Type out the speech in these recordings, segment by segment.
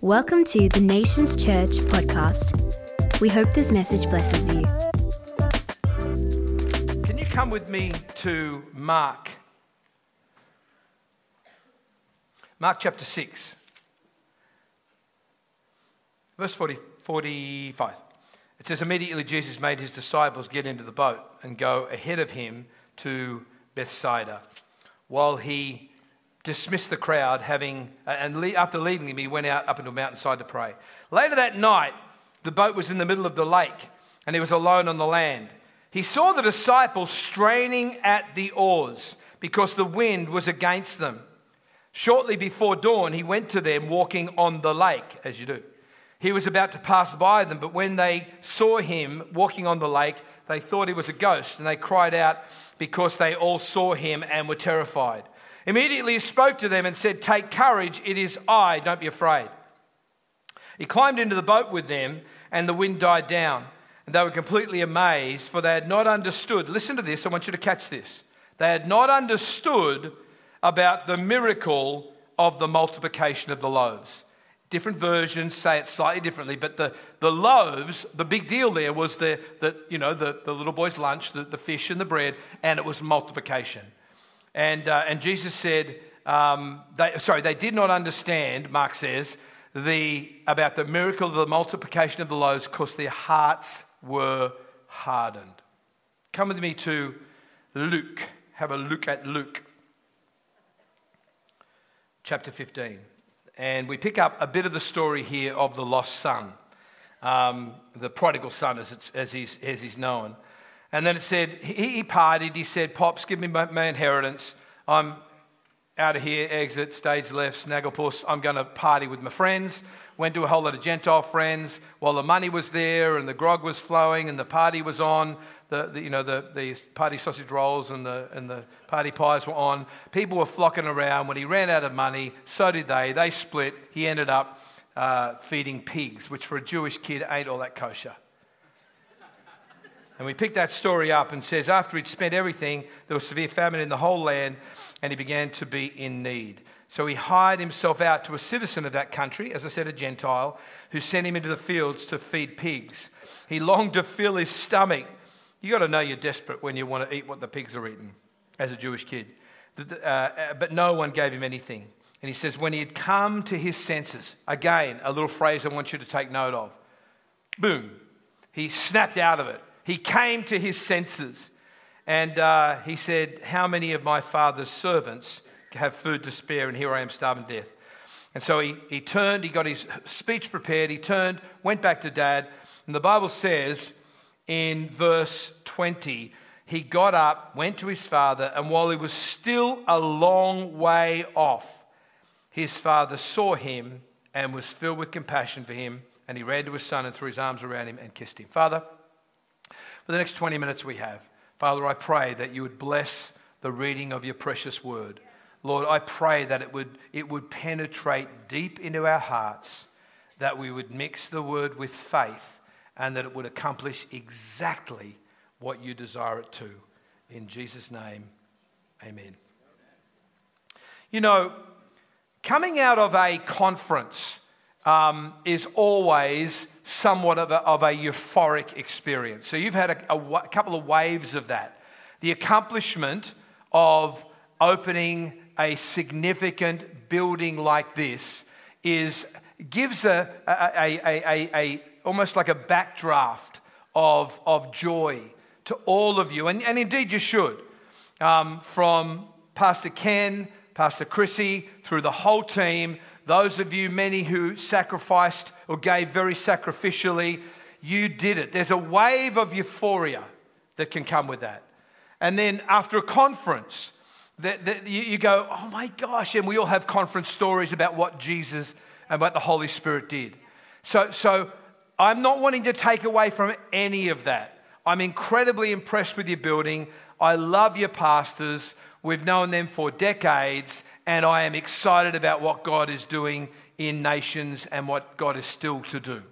Welcome to the Nations Church podcast. We hope this message blesses you. Can you come with me to Mark? Mark chapter 6, verse 40, 45. It says, Immediately Jesus made his disciples get into the boat and go ahead of him to Bethsaida while he dismissed the crowd, having, and after leaving him, he went out up into a mountainside to pray. Later that night, the boat was in the middle of the lake, and he was alone on the land. He saw the disciples straining at the oars because the wind was against them. Shortly before dawn, he went to them walking on the lake, as you do. He was about to pass by them, but when they saw him walking on the lake, they thought he was a ghost, and they cried out because they all saw him and were terrified. Immediately he spoke to them and said, Take courage, it is I, don't be afraid. He climbed into the boat with them, and the wind died down. And they were completely amazed, for they had not understood. Listen to this, I want you to catch this. They had not understood about the miracle of the multiplication of the loaves. Different versions say it slightly differently, but the, the loaves, the big deal there was the, the, you know, the, the little boy's lunch, the, the fish and the bread, and it was multiplication. And, uh, and Jesus said, um, they, sorry, they did not understand, Mark says, the, about the miracle of the multiplication of the loaves because their hearts were hardened. Come with me to Luke. Have a look at Luke chapter 15. And we pick up a bit of the story here of the lost son, um, the prodigal son, as, as, he's, as he's known. And then it said, he, he partied. He said, Pops, give me my, my inheritance. I'm out of here, exit, stage left, snagglepuss. I'm going to party with my friends. Went to a whole lot of Gentile friends while the money was there and the grog was flowing and the party was on. The, the, you know, the, the party sausage rolls and the, and the party pies were on. People were flocking around. When he ran out of money, so did they. They split. He ended up uh, feeding pigs, which for a Jewish kid ain't all that kosher. And we pick that story up and says, after he'd spent everything, there was severe famine in the whole land, and he began to be in need. So he hired himself out to a citizen of that country, as I said, a Gentile, who sent him into the fields to feed pigs. He longed to fill his stomach. You got to know you're desperate when you want to eat what the pigs are eating, as a Jewish kid. Uh, but no one gave him anything. And he says, when he had come to his senses, again, a little phrase I want you to take note of. Boom. He snapped out of it. He came to his senses and uh, he said, How many of my father's servants have food to spare? And here I am starving to death. And so he, he turned, he got his speech prepared, he turned, went back to dad. And the Bible says in verse 20, he got up, went to his father, and while he was still a long way off, his father saw him and was filled with compassion for him. And he ran to his son and threw his arms around him and kissed him. Father, for the next 20 minutes we have, Father, I pray that you would bless the reading of your precious word. Lord, I pray that it would, it would penetrate deep into our hearts, that we would mix the word with faith, and that it would accomplish exactly what you desire it to. In Jesus' name, amen. You know, coming out of a conference um, is always somewhat of a, of a, euphoric experience. So you've had a, a, a couple of waves of that. The accomplishment of opening a significant building like this is gives a, a, a, almost like a backdraft of, of joy to all of you, and, and indeed you should. Um, from Pastor Ken, Pastor Chrissy, through the whole team, those of you, many who sacrificed or gave very sacrificially, you did it. There's a wave of euphoria that can come with that. And then after a conference, that, that you, you go, oh my gosh, and we all have conference stories about what Jesus and what the Holy Spirit did. So, so I'm not wanting to take away from any of that. I'm incredibly impressed with your building. I love your pastors. We've known them for decades, and I am excited about what God is doing in nations and what God is still to do.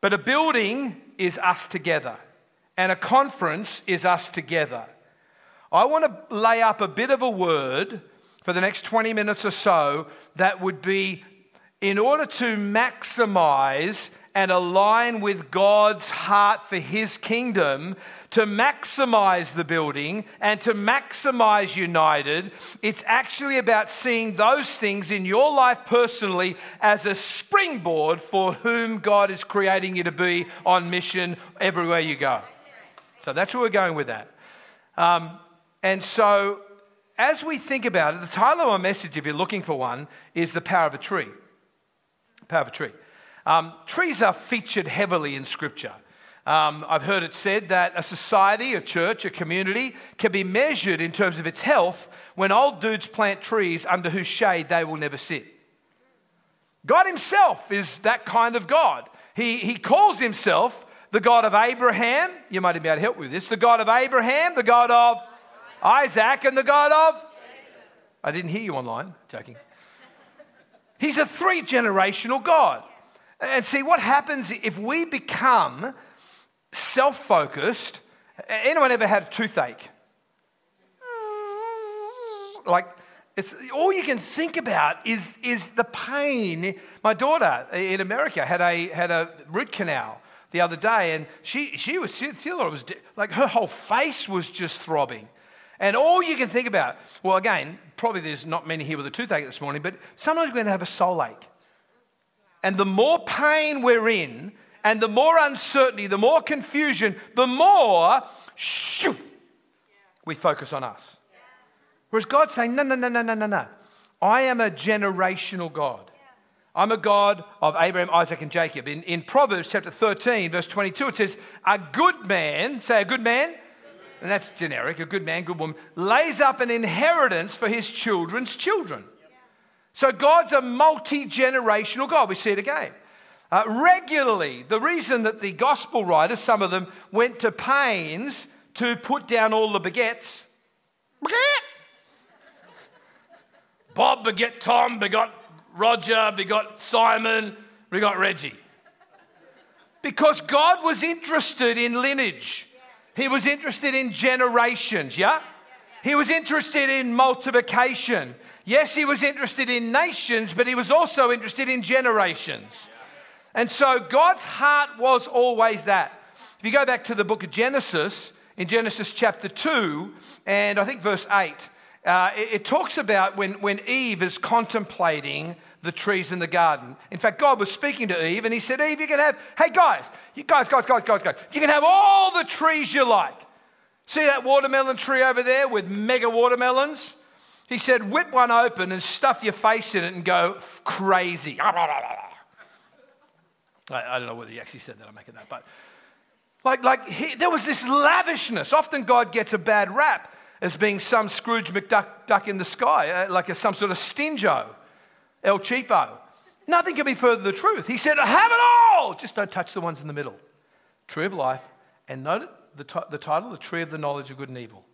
But a building is us together, and a conference is us together. I want to lay up a bit of a word for the next 20 minutes or so that would be in order to maximize and align with God's heart for His kingdom, to maximize the building and to maximize United, it's actually about seeing those things in your life personally as a springboard for whom God is creating you to be on mission everywhere you go. So that's where we're going with that. Um, and so, as we think about it, the title of my message, if you're looking for one, is The Power of a Tree. Power of a Tree. Um, trees are featured heavily in Scripture. Um, I've heard it said that a society, a church, a community can be measured in terms of its health when old dudes plant trees under whose shade they will never sit. God Himself is that kind of God. He, he calls Himself the God of Abraham. You might be able to help with this. The God of Abraham, the God of Isaac, and the God of. I didn't hear you online. Joking. He's a three generational God. And see, what happens if we become self focused? Anyone ever had a toothache? Like, it's all you can think about is, is the pain. My daughter in America had a, had a root canal the other day, and she, she was, she, thought it was like her whole face was just throbbing. And all you can think about, well, again, probably there's not many here with a toothache this morning, but sometimes we're going to have a soul ache. And the more pain we're in, and the more uncertainty, the more confusion, the more shoo, we focus on us. Whereas God's saying, no, no, no, no, no, no, no. I am a generational God. I'm a God of Abraham, Isaac, and Jacob. In, in Proverbs chapter 13, verse 22, it says, A good man, say a good man, and that's generic, a good man, good woman, lays up an inheritance for his children's children. So God's a multi generational God. We see it again. Uh, regularly, the reason that the gospel writers, some of them, went to pains to put down all the begets. Bob beget Tom, begot Roger, begot Simon, begot Reggie. Because God was interested in lineage. He was interested in generations, yeah? He was interested in multiplication. Yes, he was interested in nations, but he was also interested in generations. And so God's heart was always that. If you go back to the book of Genesis, in Genesis chapter 2, and I think verse 8, uh, it, it, talks about when, when Eve is contemplating the trees in the garden. In fact, God was speaking to Eve and he said, Eve, you can have, hey guys, you guys, guys, guys, guys, guys, you can have all the trees you like. See that watermelon tree over there with mega watermelons? He said, whip one open and stuff your face in it and go crazy. I, don't know whether he actually said that, I'm making that, but like, like he, there was this lavishness. Often God gets a bad rap as being some Scrooge McDuck duck in the sky, uh, like a, some sort of stingo, El Cheapo. Nothing can be further the truth. He said, Have it all! Just don't touch the ones in the middle. Tree of life. And note the, t- the title, The Tree of the Knowledge of Good and Evil.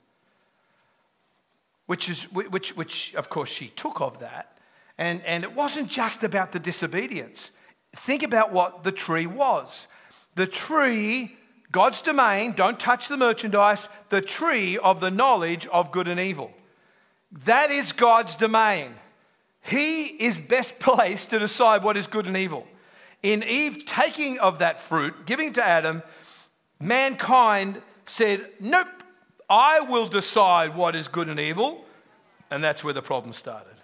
Which, is, which, which, of course, she took of that. And, and it wasn't just about the disobedience. Think about what the tree was. The tree God's domain, don't touch the merchandise, the tree of the knowledge of good and evil. That is God's domain. He is best placed to decide what is good and evil. In Eve taking of that fruit, giving to Adam, mankind said, Nope, I will decide what is good and evil. And that's where the problem started.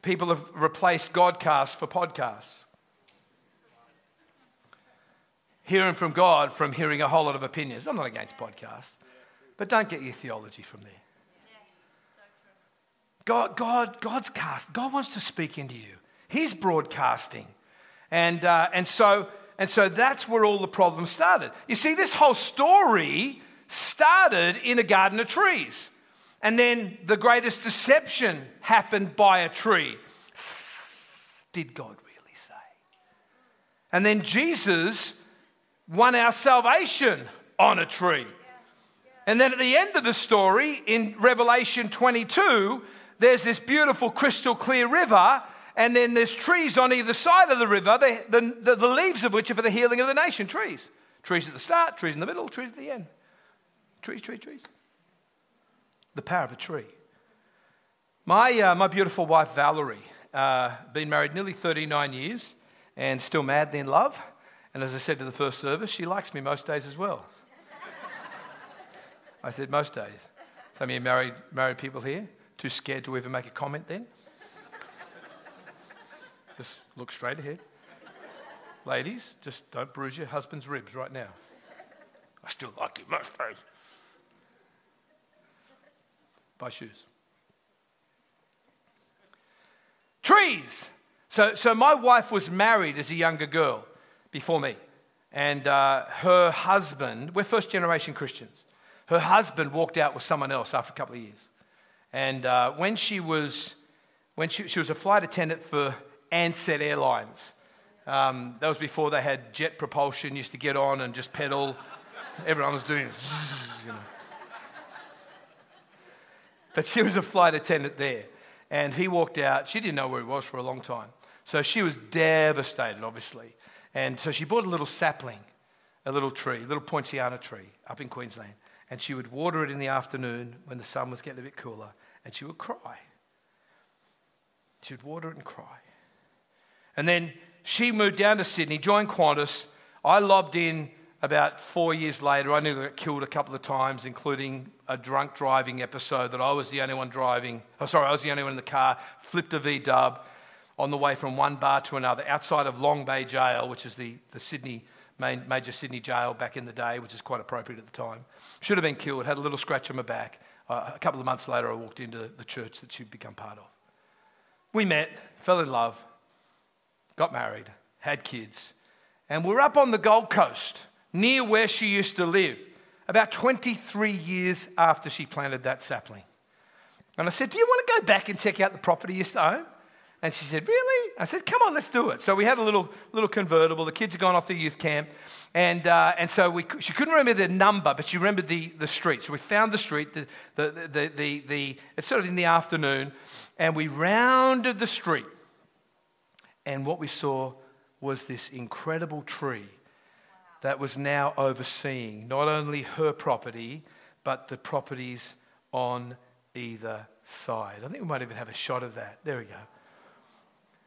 People have replaced Godcast for podcasts hearing from God from hearing a whole lot of opinions. I'm not against podcasts, but don't get your theology from there. God, God, God's cast. God wants to speak into you. He's broadcasting, and uh, and so and so that's where all the problems started. You see, this whole story started in a garden of trees, and then the greatest deception happened by a tree. Did God really say? And then Jesus won our salvation on a tree. And then at the end of the story, in Revelation 22, there's this beautiful crystal clear river, and then there's trees on either side of the river, the, the, the, leaves of which are for the healing of the nation. Trees. Trees at the start, trees in the middle, trees at the end. Trees, trees, trees. The power of a tree. My, uh, my beautiful wife, Valerie, uh, been married nearly 39 years and still madly in love. And as I said to the first service, she likes me most days as well. I said, most days. Some of you married, married people here, too scared to even make a comment then? just look straight ahead. Ladies, just don't bruise your husband's ribs right now. I still like you most days. Buy shoes. Trees. So, so my wife was married as a younger girl before me. And uh, her husband, we're first generation Christians, her husband walked out with someone else after a couple of years. And uh, when she was, when she, she was a flight attendant for Ansett Airlines, um, that was before they had jet propulsion, used to get on and just pedal. Everyone was doing, zzz, you know. But she was a flight attendant there. And he walked out. She didn't know where he was for a long time. So she was devastated, obviously. And so she bought a little sapling, a little tree, a little poinciana tree up in Queensland. And she would water it in the afternoon when the sun was getting a bit cooler. And she would cry. She would water it and cry. And then she moved down to Sydney, joined Qantas. I lobbed in about four years later, I nearly got killed a couple of times, including a drunk driving episode that I was the only one driving. Oh, sorry, I was the only one in the car, flipped a V dub on the way from one bar to another outside of Long Bay Jail, which is the, the Sydney, main, major Sydney jail back in the day, which is quite appropriate at the time. Should have been killed, had a little scratch on my back. Uh, a couple of months later, I walked into the church that she'd become part of. We met, fell in love, got married, had kids, and we're up on the Gold Coast near where she used to live, about 23 years after she planted that sapling. And I said, Do you want to go back and check out the property you used to own? And she said, Really? I said, Come on, let's do it. So we had a little, little convertible. The kids had gone off to youth camp. And, uh, and so we, she couldn't remember the number, but she remembered the, the street. So we found the street, the, the, the, the, the, it's sort of in the afternoon, and we rounded the street. And what we saw was this incredible tree that was now overseeing not only her property, but the properties on either side. I think we might even have a shot of that. There we go.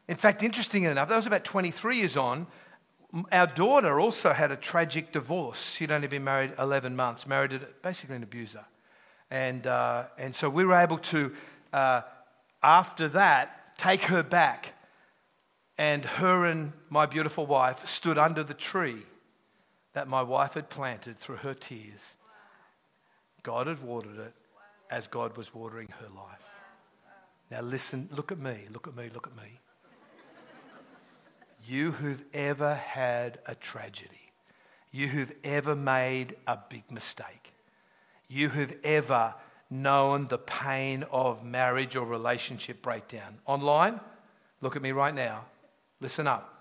In fact, interestingly enough, that was about 23 years on. Our daughter also had a tragic divorce. She'd only been married 11 months, married basically an abuser. And, uh, and so we were able to, uh, after that, take her back. And her and my beautiful wife stood under the tree that my wife had planted through her tears. God had watered it as God was watering her life. Now, listen, look at me, look at me, look at me. You who've ever had a tragedy, you who've ever made a big mistake, you who've ever known the pain of marriage or relationship breakdown. Online, look at me right now. Listen up.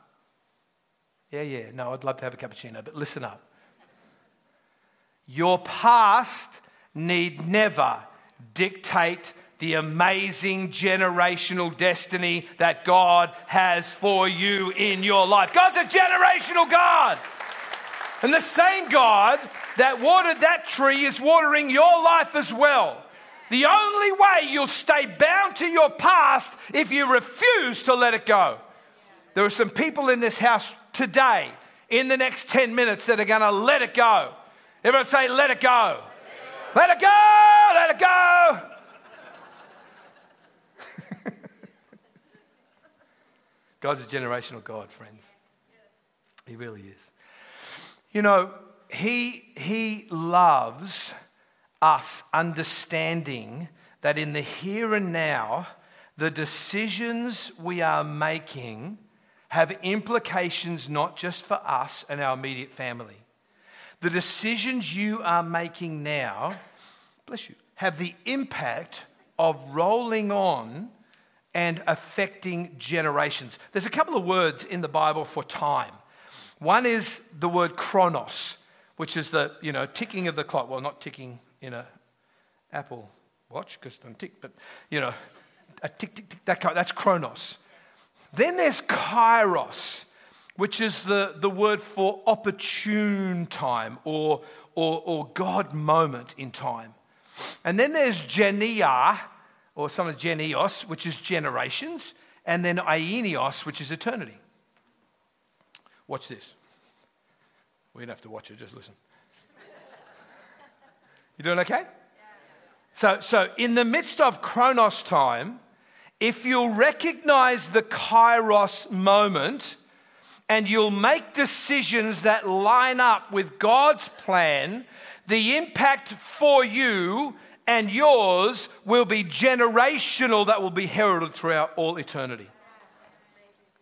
Yeah, yeah, no, I'd love to have a cappuccino, but listen up. Your past need never dictate the amazing generational destiny that God has for you in your life. God's a generational God. And the same God that watered that tree is watering your life as well. The only way you'll stay bound to your past if you refuse to let it go. There are some people in this house today, in the next 10 minutes, that are going to let it go. Everyone say, let it go. Let it go. Let it go. God's a generational God, friends. He really is. You know, he, he loves us understanding that in the here and now, the decisions we are making have implications not just for us and our immediate family. The decisions you are making now, bless you, have the impact of rolling on and affecting generations. There's a couple of words in the Bible for time. One is the word chronos, which is the you know ticking of the clock. Well, not ticking in a Apple watch because don't tick, but you know a tick tick tick. That that's chronos. Then there's kairos, which is the, the word for opportune time or, or, or God moment in time. And then there's genia, or some of genios, which is generations. and then aionios, which is eternity. Watch this. We don't have to watch it, just listen. You doing okay? So, so in the midst of Chronos time, if you'll recognize the Kairos moment and you'll make decisions that line up with God's plan, the impact for you and yours will be generational, that will be heralded throughout all eternity.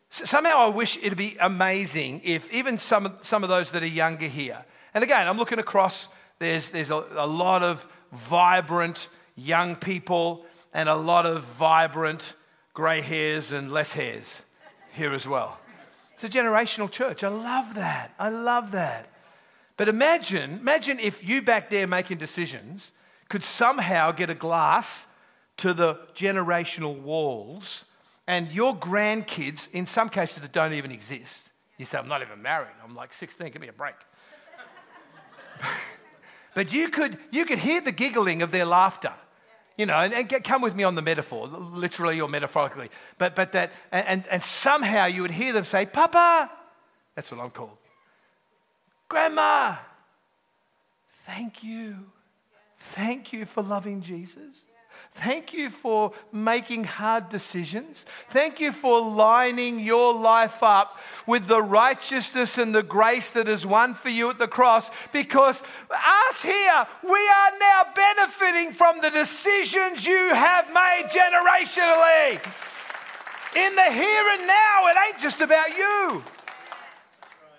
Somehow I wish it'd be amazing if even some, some of those that are younger here, and again, I'm looking across, there's, there's a, a lot of vibrant young people and a lot of vibrant grey hairs and less hairs here as well. It's a generational church. I love that. I love that. But imagine, imagine if you back there making decisions could somehow get a glass to the generational walls and your grandkids, in some cases that don't even exist. You say, I'm not even married. I'm like 16, give me a break. but you could, you could hear the giggling of their laughter. You know, and, and get, come with me on the metaphor, literally or metaphorically. But, but that, and, and somehow you would hear them say, Papa, that's what I'm called. Grandma, thank you. Thank you for loving Jesus. Thank you for making hard decisions. Thank you for lining your life up with the righteousness and the grace that is won for you at the cross because us here, we are now benefiting from the decisions you have made generationally. In the here and now, it ain't just about you,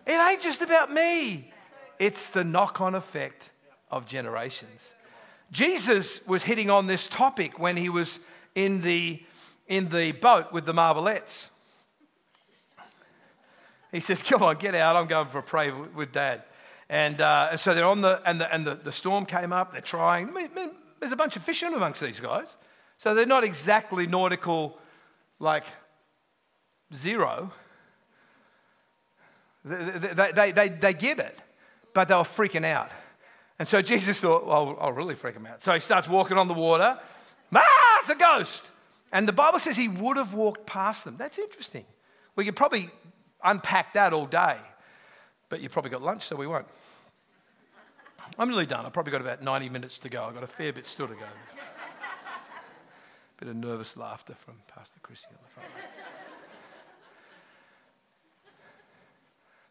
it ain't just about me. It's the knock on effect of generations. Jesus was hitting on this topic when he was in the, in the boat with the Marvelettes. He says, Come on, get out. I'm going for a pray with dad. And, uh, and so they're on the, and, the, and the, the storm came up. They're trying. I mean, there's a bunch of fishing amongst these guys. So they're not exactly nautical, like zero. They, they, they, they, they get it, but they were freaking out. And so Jesus thought, well, I'll really freak him out. So he starts walking on the water. Ah, it's a ghost. And the Bible says he would have walked past them. That's interesting. We could probably unpack that all day, but you probably got lunch, so we won't. I'm nearly done. I've probably got about 90 minutes to go. I've got a fair bit still to go. bit of nervous laughter from Pastor Chrissy on the front.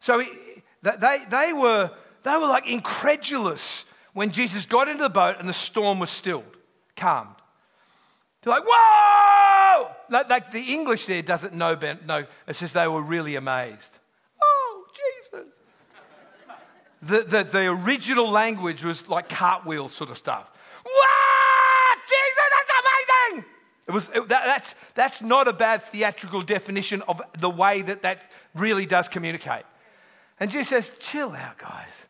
So he, they, they were they were like incredulous when Jesus got into the boat and the storm was stilled, calmed. They're like, whoa! Like, the English there doesn't know, no, it says they were really amazed. Oh, Jesus. The, the, the original language was like cartwheel sort of stuff. Wow, Jesus, that's amazing! It was, it, that, that's, that's not a bad theatrical definition of the way that that really does communicate. And Jesus says, chill out, guys.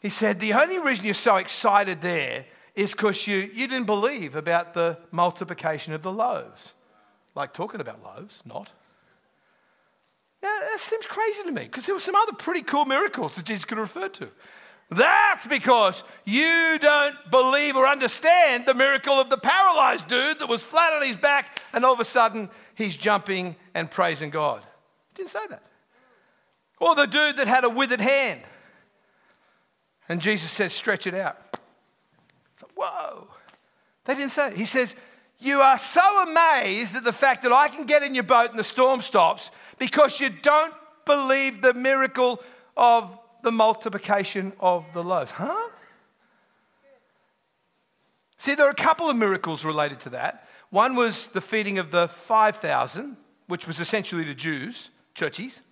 He said, The only reason you're so excited there is because you, you didn't believe about the multiplication of the loaves. Like talking about loaves, not. Now, that seems crazy to me because there were some other pretty cool miracles that Jesus could referred to. That's because you don't believe or understand the miracle of the paralyzed dude that was flat on his back and all of a sudden he's jumping and praising God. He didn't say that. Or the dude that had a withered hand. And Jesus says, stretch it out. It's like, whoa. They didn't say it. He says, you are so amazed at the fact that I can get in your boat and the storm stops because you don't believe the miracle of the multiplication of the loaves. Huh? See, there are a couple of miracles related to that. One was the feeding of the 5,000, which was essentially the Jews, churchies.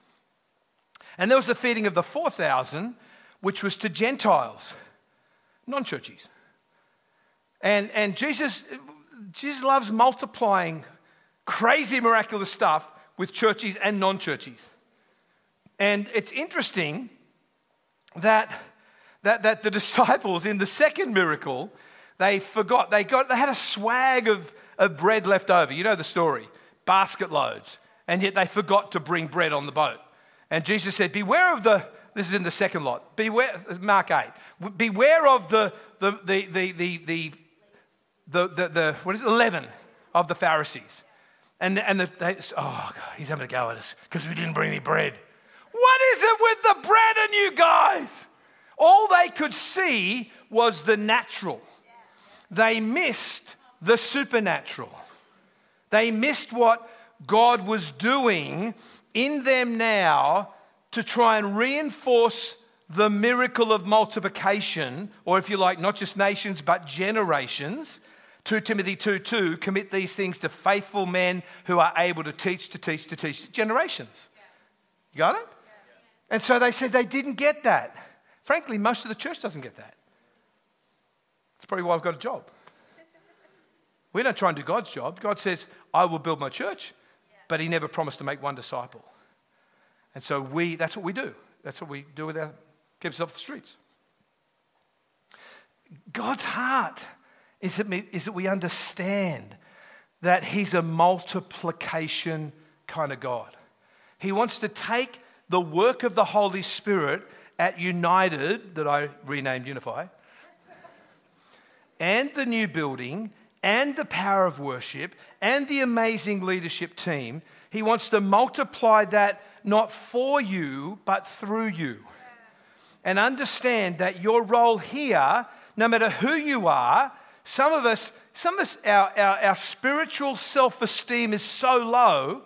And there was the feeding of the 4,000, which was to Gentiles, non churchies. And, and Jesus, Jesus loves multiplying crazy, miraculous stuff with churches and non churchies. And it's interesting that, that, that the disciples in the second miracle, they forgot, they, got, they had a swag of, of bread left over. You know the story basket loads. And yet they forgot to bring bread on the boat. And Jesus said, Beware of the, this is in the second lot. Beware, Mark 8. Beware of the, the, the, the, the, the, the, the, the what is it, leaven of the Pharisees. And, and the, they, oh, God, he's having a go at us because we didn't bring any bread. What is it with the bread and you guys? All they could see was the natural. They missed the supernatural. They missed what God was doing in them now to try and reinforce the miracle of multiplication, or if you like, not just nations, but generations. 2 Timothy 2 2, commit these things to faithful men who are able to teach, to teach, to teach generations. You got it? And so they said they didn't get that. Frankly, most of the church doesn't get that. That's probably why I've got a job. We don't try and do God's job. God says, I will build my church, but He never promised to make one disciple. And so we, that's what we do. That's what we do with our, us off the streets. God's heart is that, is that we understand that He's a multiplication kind of God. He wants to take the work of the Holy Spirit at United, that I renamed Unify, and the new building, and the power of worship, and the amazing leadership team. He wants to multiply that not for you, but through you. And understand that your role here, no matter who you are, some of us, some of us, our, our, our spiritual self esteem is so low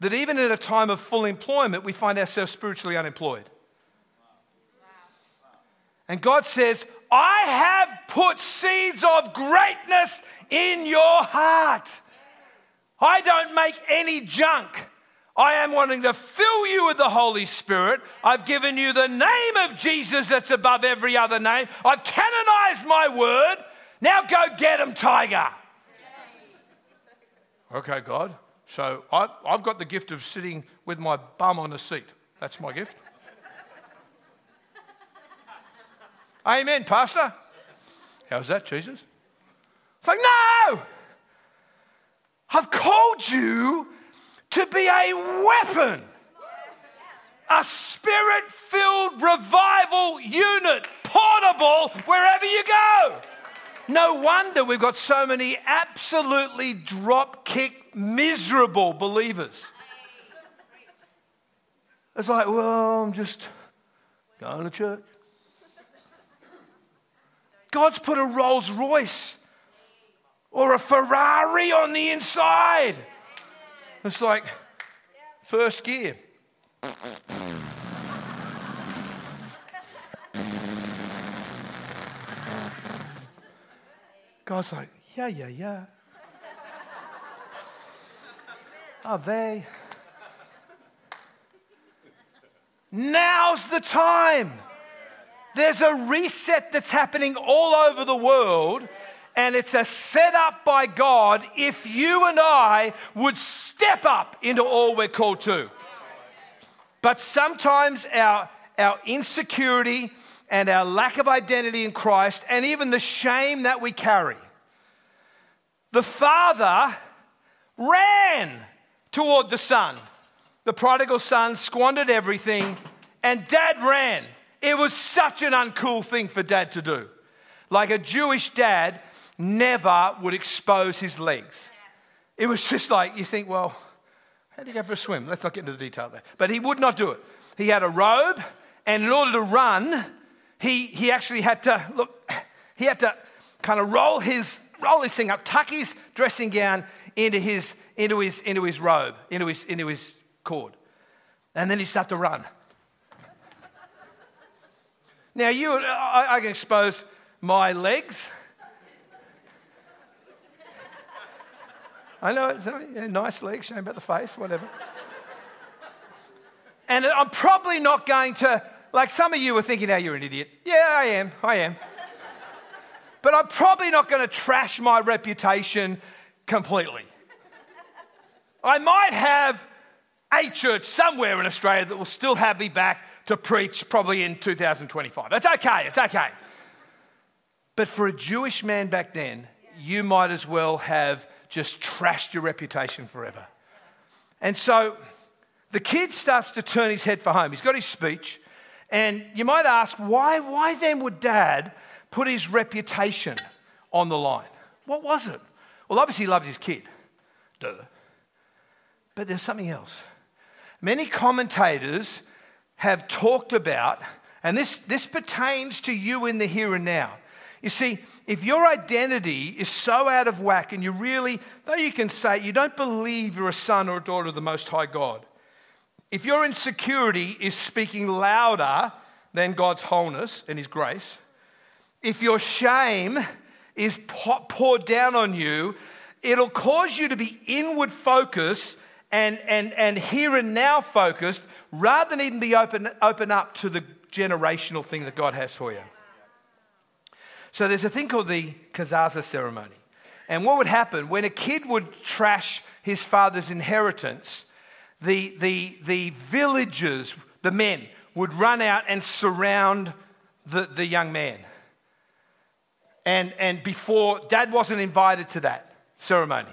that even at a time of full employment, we find ourselves spiritually unemployed. And God says, I have put seeds of greatness in your heart. I don't make any junk. I am wanting to fill you with the Holy Spirit. I've given you the name of Jesus that's above every other name. I've canonized my word. Now go get him, tiger. Okay, God. So I, have got the gift of sitting with my bum on a seat. That's my gift. Amen, Pastor. How's that, Jesus? It's like, no! I've called you to be a weapon, a spirit filled revival unit, portable wherever you go. No wonder we've got so many absolutely drop kick, miserable believers. It's like, well, I'm just going to church. God's put a Rolls Royce or a Ferrari on the inside. It's like first gear. God's like, yeah, yeah, yeah. Are they? Now's the time. There's a reset that's happening all over the world, and it's a setup by God if you and I would step up into all we're called to. But sometimes our, our insecurity, and our lack of identity in Christ and even the shame that we carry. The father ran toward the son. The prodigal son squandered everything, and dad ran. It was such an uncool thing for dad to do. Like a Jewish dad never would expose his legs. It was just like, you think, well, how did he go for a swim? Let's not get into the detail there. But he would not do it. He had a robe, and in order to run, he, he actually had to, look, he had to kind of roll his, roll his thing up, tuck his dressing gown into his, into his, into his robe, into his, into his cord. And then he started to run. now, you, I, I can expose my legs. I know it's a nice legs, shame about the face, whatever. and I'm probably not going to like some of you are thinking, now you're an idiot. Yeah, I am. I am. but I'm probably not going to trash my reputation completely. I might have a church somewhere in Australia that will still have me back to preach probably in 2025. That's okay, it's okay. But for a Jewish man back then, you might as well have just trashed your reputation forever. And so the kid starts to turn his head for home. He's got his speech. And you might ask, why, why then would dad put his reputation on the line? What was it? Well, obviously, he loved his kid. Duh. But there's something else. Many commentators have talked about, and this, this pertains to you in the here and now. You see, if your identity is so out of whack and you really, though you can say you don't believe you're a son or a daughter of the Most High God, if your insecurity is speaking louder than God's wholeness and His grace, if your shame is poured down on you, it'll cause you to be inward focused and, and, and here and now focused rather than even be open, open up to the generational thing that God has for you. So there's a thing called the Kezazah ceremony. And what would happen when a kid would trash his father's inheritance, the, the, the villagers, the men, would run out and surround the, the young man. And, and before, dad wasn't invited to that ceremony.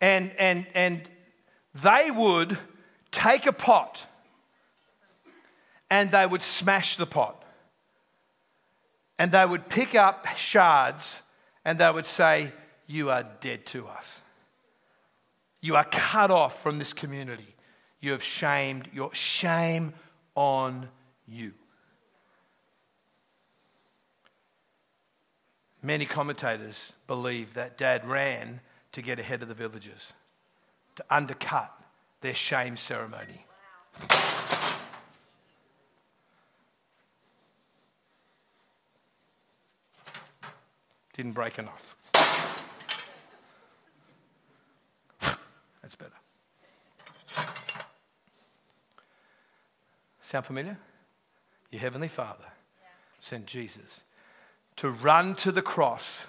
And, and, and they would take a pot and they would smash the pot. And they would pick up shards and they would say, You are dead to us. You are cut off from this community. You have shamed your shame on you. Many commentators believe that dad ran to get ahead of the villagers, to undercut their shame ceremony. Didn't break enough. That's better. Sound familiar? Your Heavenly Father sent Jesus to run to the cross,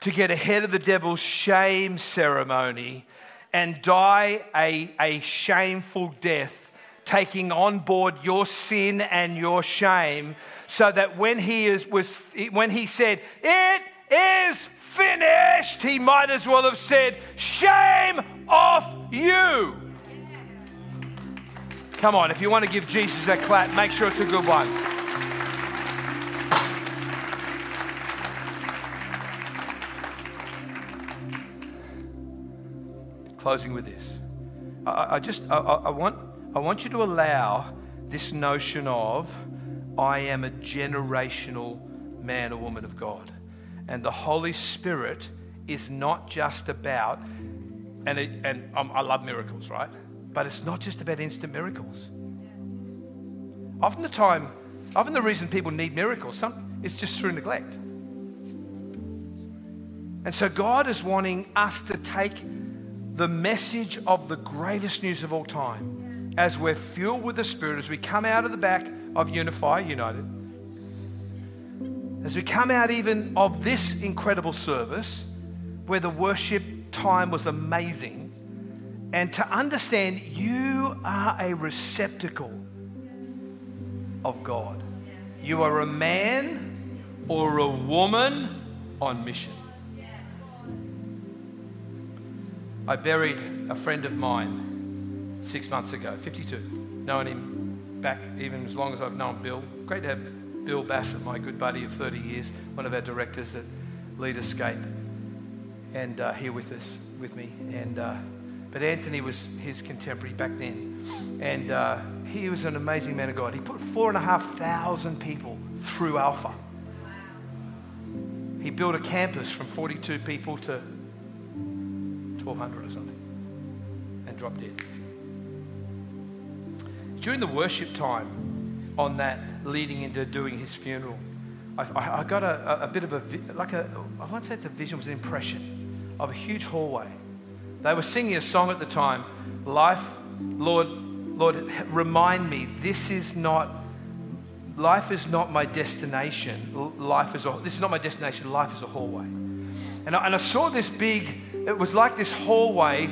to get ahead of the devil's shame ceremony and die a, a shameful death, taking on board your sin and your shame, so that when he, is, was, when he said, It is finished, he might as well have said, Shame off you. Come on, if you want to give Jesus a clap, make sure it's a good one. Closing with this. I, I just, I, I, want, I want you to allow this notion of I am a generational man or woman of God. And the Holy Spirit is not just about, and, it, and um, I love miracles, right? But it's not just about instant miracles. Often the time, often the reason people need miracles, some, it's just through neglect. And so God is wanting us to take the message of the greatest news of all time as we're fueled with the Spirit, as we come out of the back of Unify United, as we come out even of this incredible service where the worship time was amazing and to understand you are a receptacle of God. You are a man or a woman on mission. I buried a friend of mine six months ago, 52, knowing him back even as long as I've known Bill. Great to have Bill Bassett, my good buddy of 30 years, one of our directors at Lead Escape, and uh, here with us, with me. And uh, but Anthony was his contemporary back then. And uh, he was an amazing man of God. He put four and a half thousand people through Alpha. He built a campus from 42 people to 1,200 or something and dropped dead. During the worship time on that leading into doing his funeral, I, I got a, a, bit of a, like a, I won't say it's a vision, it was an impression of a huge hallway they were singing a song at the time, Life, Lord, Lord, remind me, this is not, life is not my destination. Life is a, this is not my destination, life is a hallway. And I, and I saw this big, it was like this hallway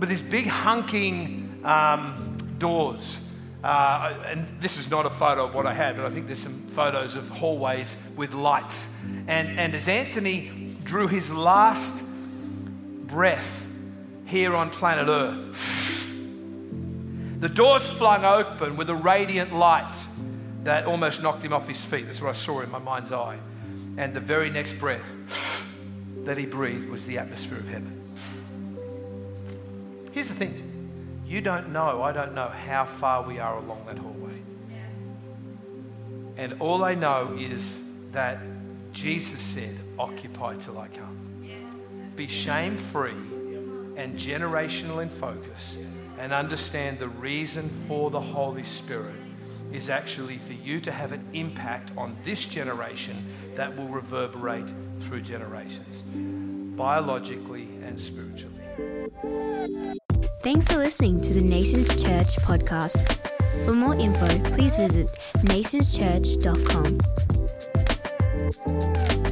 with these big hunking um, doors. Uh, and this is not a photo of what I had, but I think there's some photos of hallways with lights. And, and as Anthony drew his last breath, here on planet Earth. The doors flung open with a radiant light that almost knocked him off his feet. That's what I saw in my mind's eye. And the very next breath that he breathed was the atmosphere of heaven. Here's the thing you don't know, I don't know how far we are along that hallway. And all I know is that Jesus said, Occupy till I come. Be shame free and generational in focus and understand the reason for the Holy Spirit is actually for you to have an impact on this generation that will reverberate through generations, biologically and spiritually. Thanks for listening to the Nations Church podcast. For more info, please visit nationschurch.com.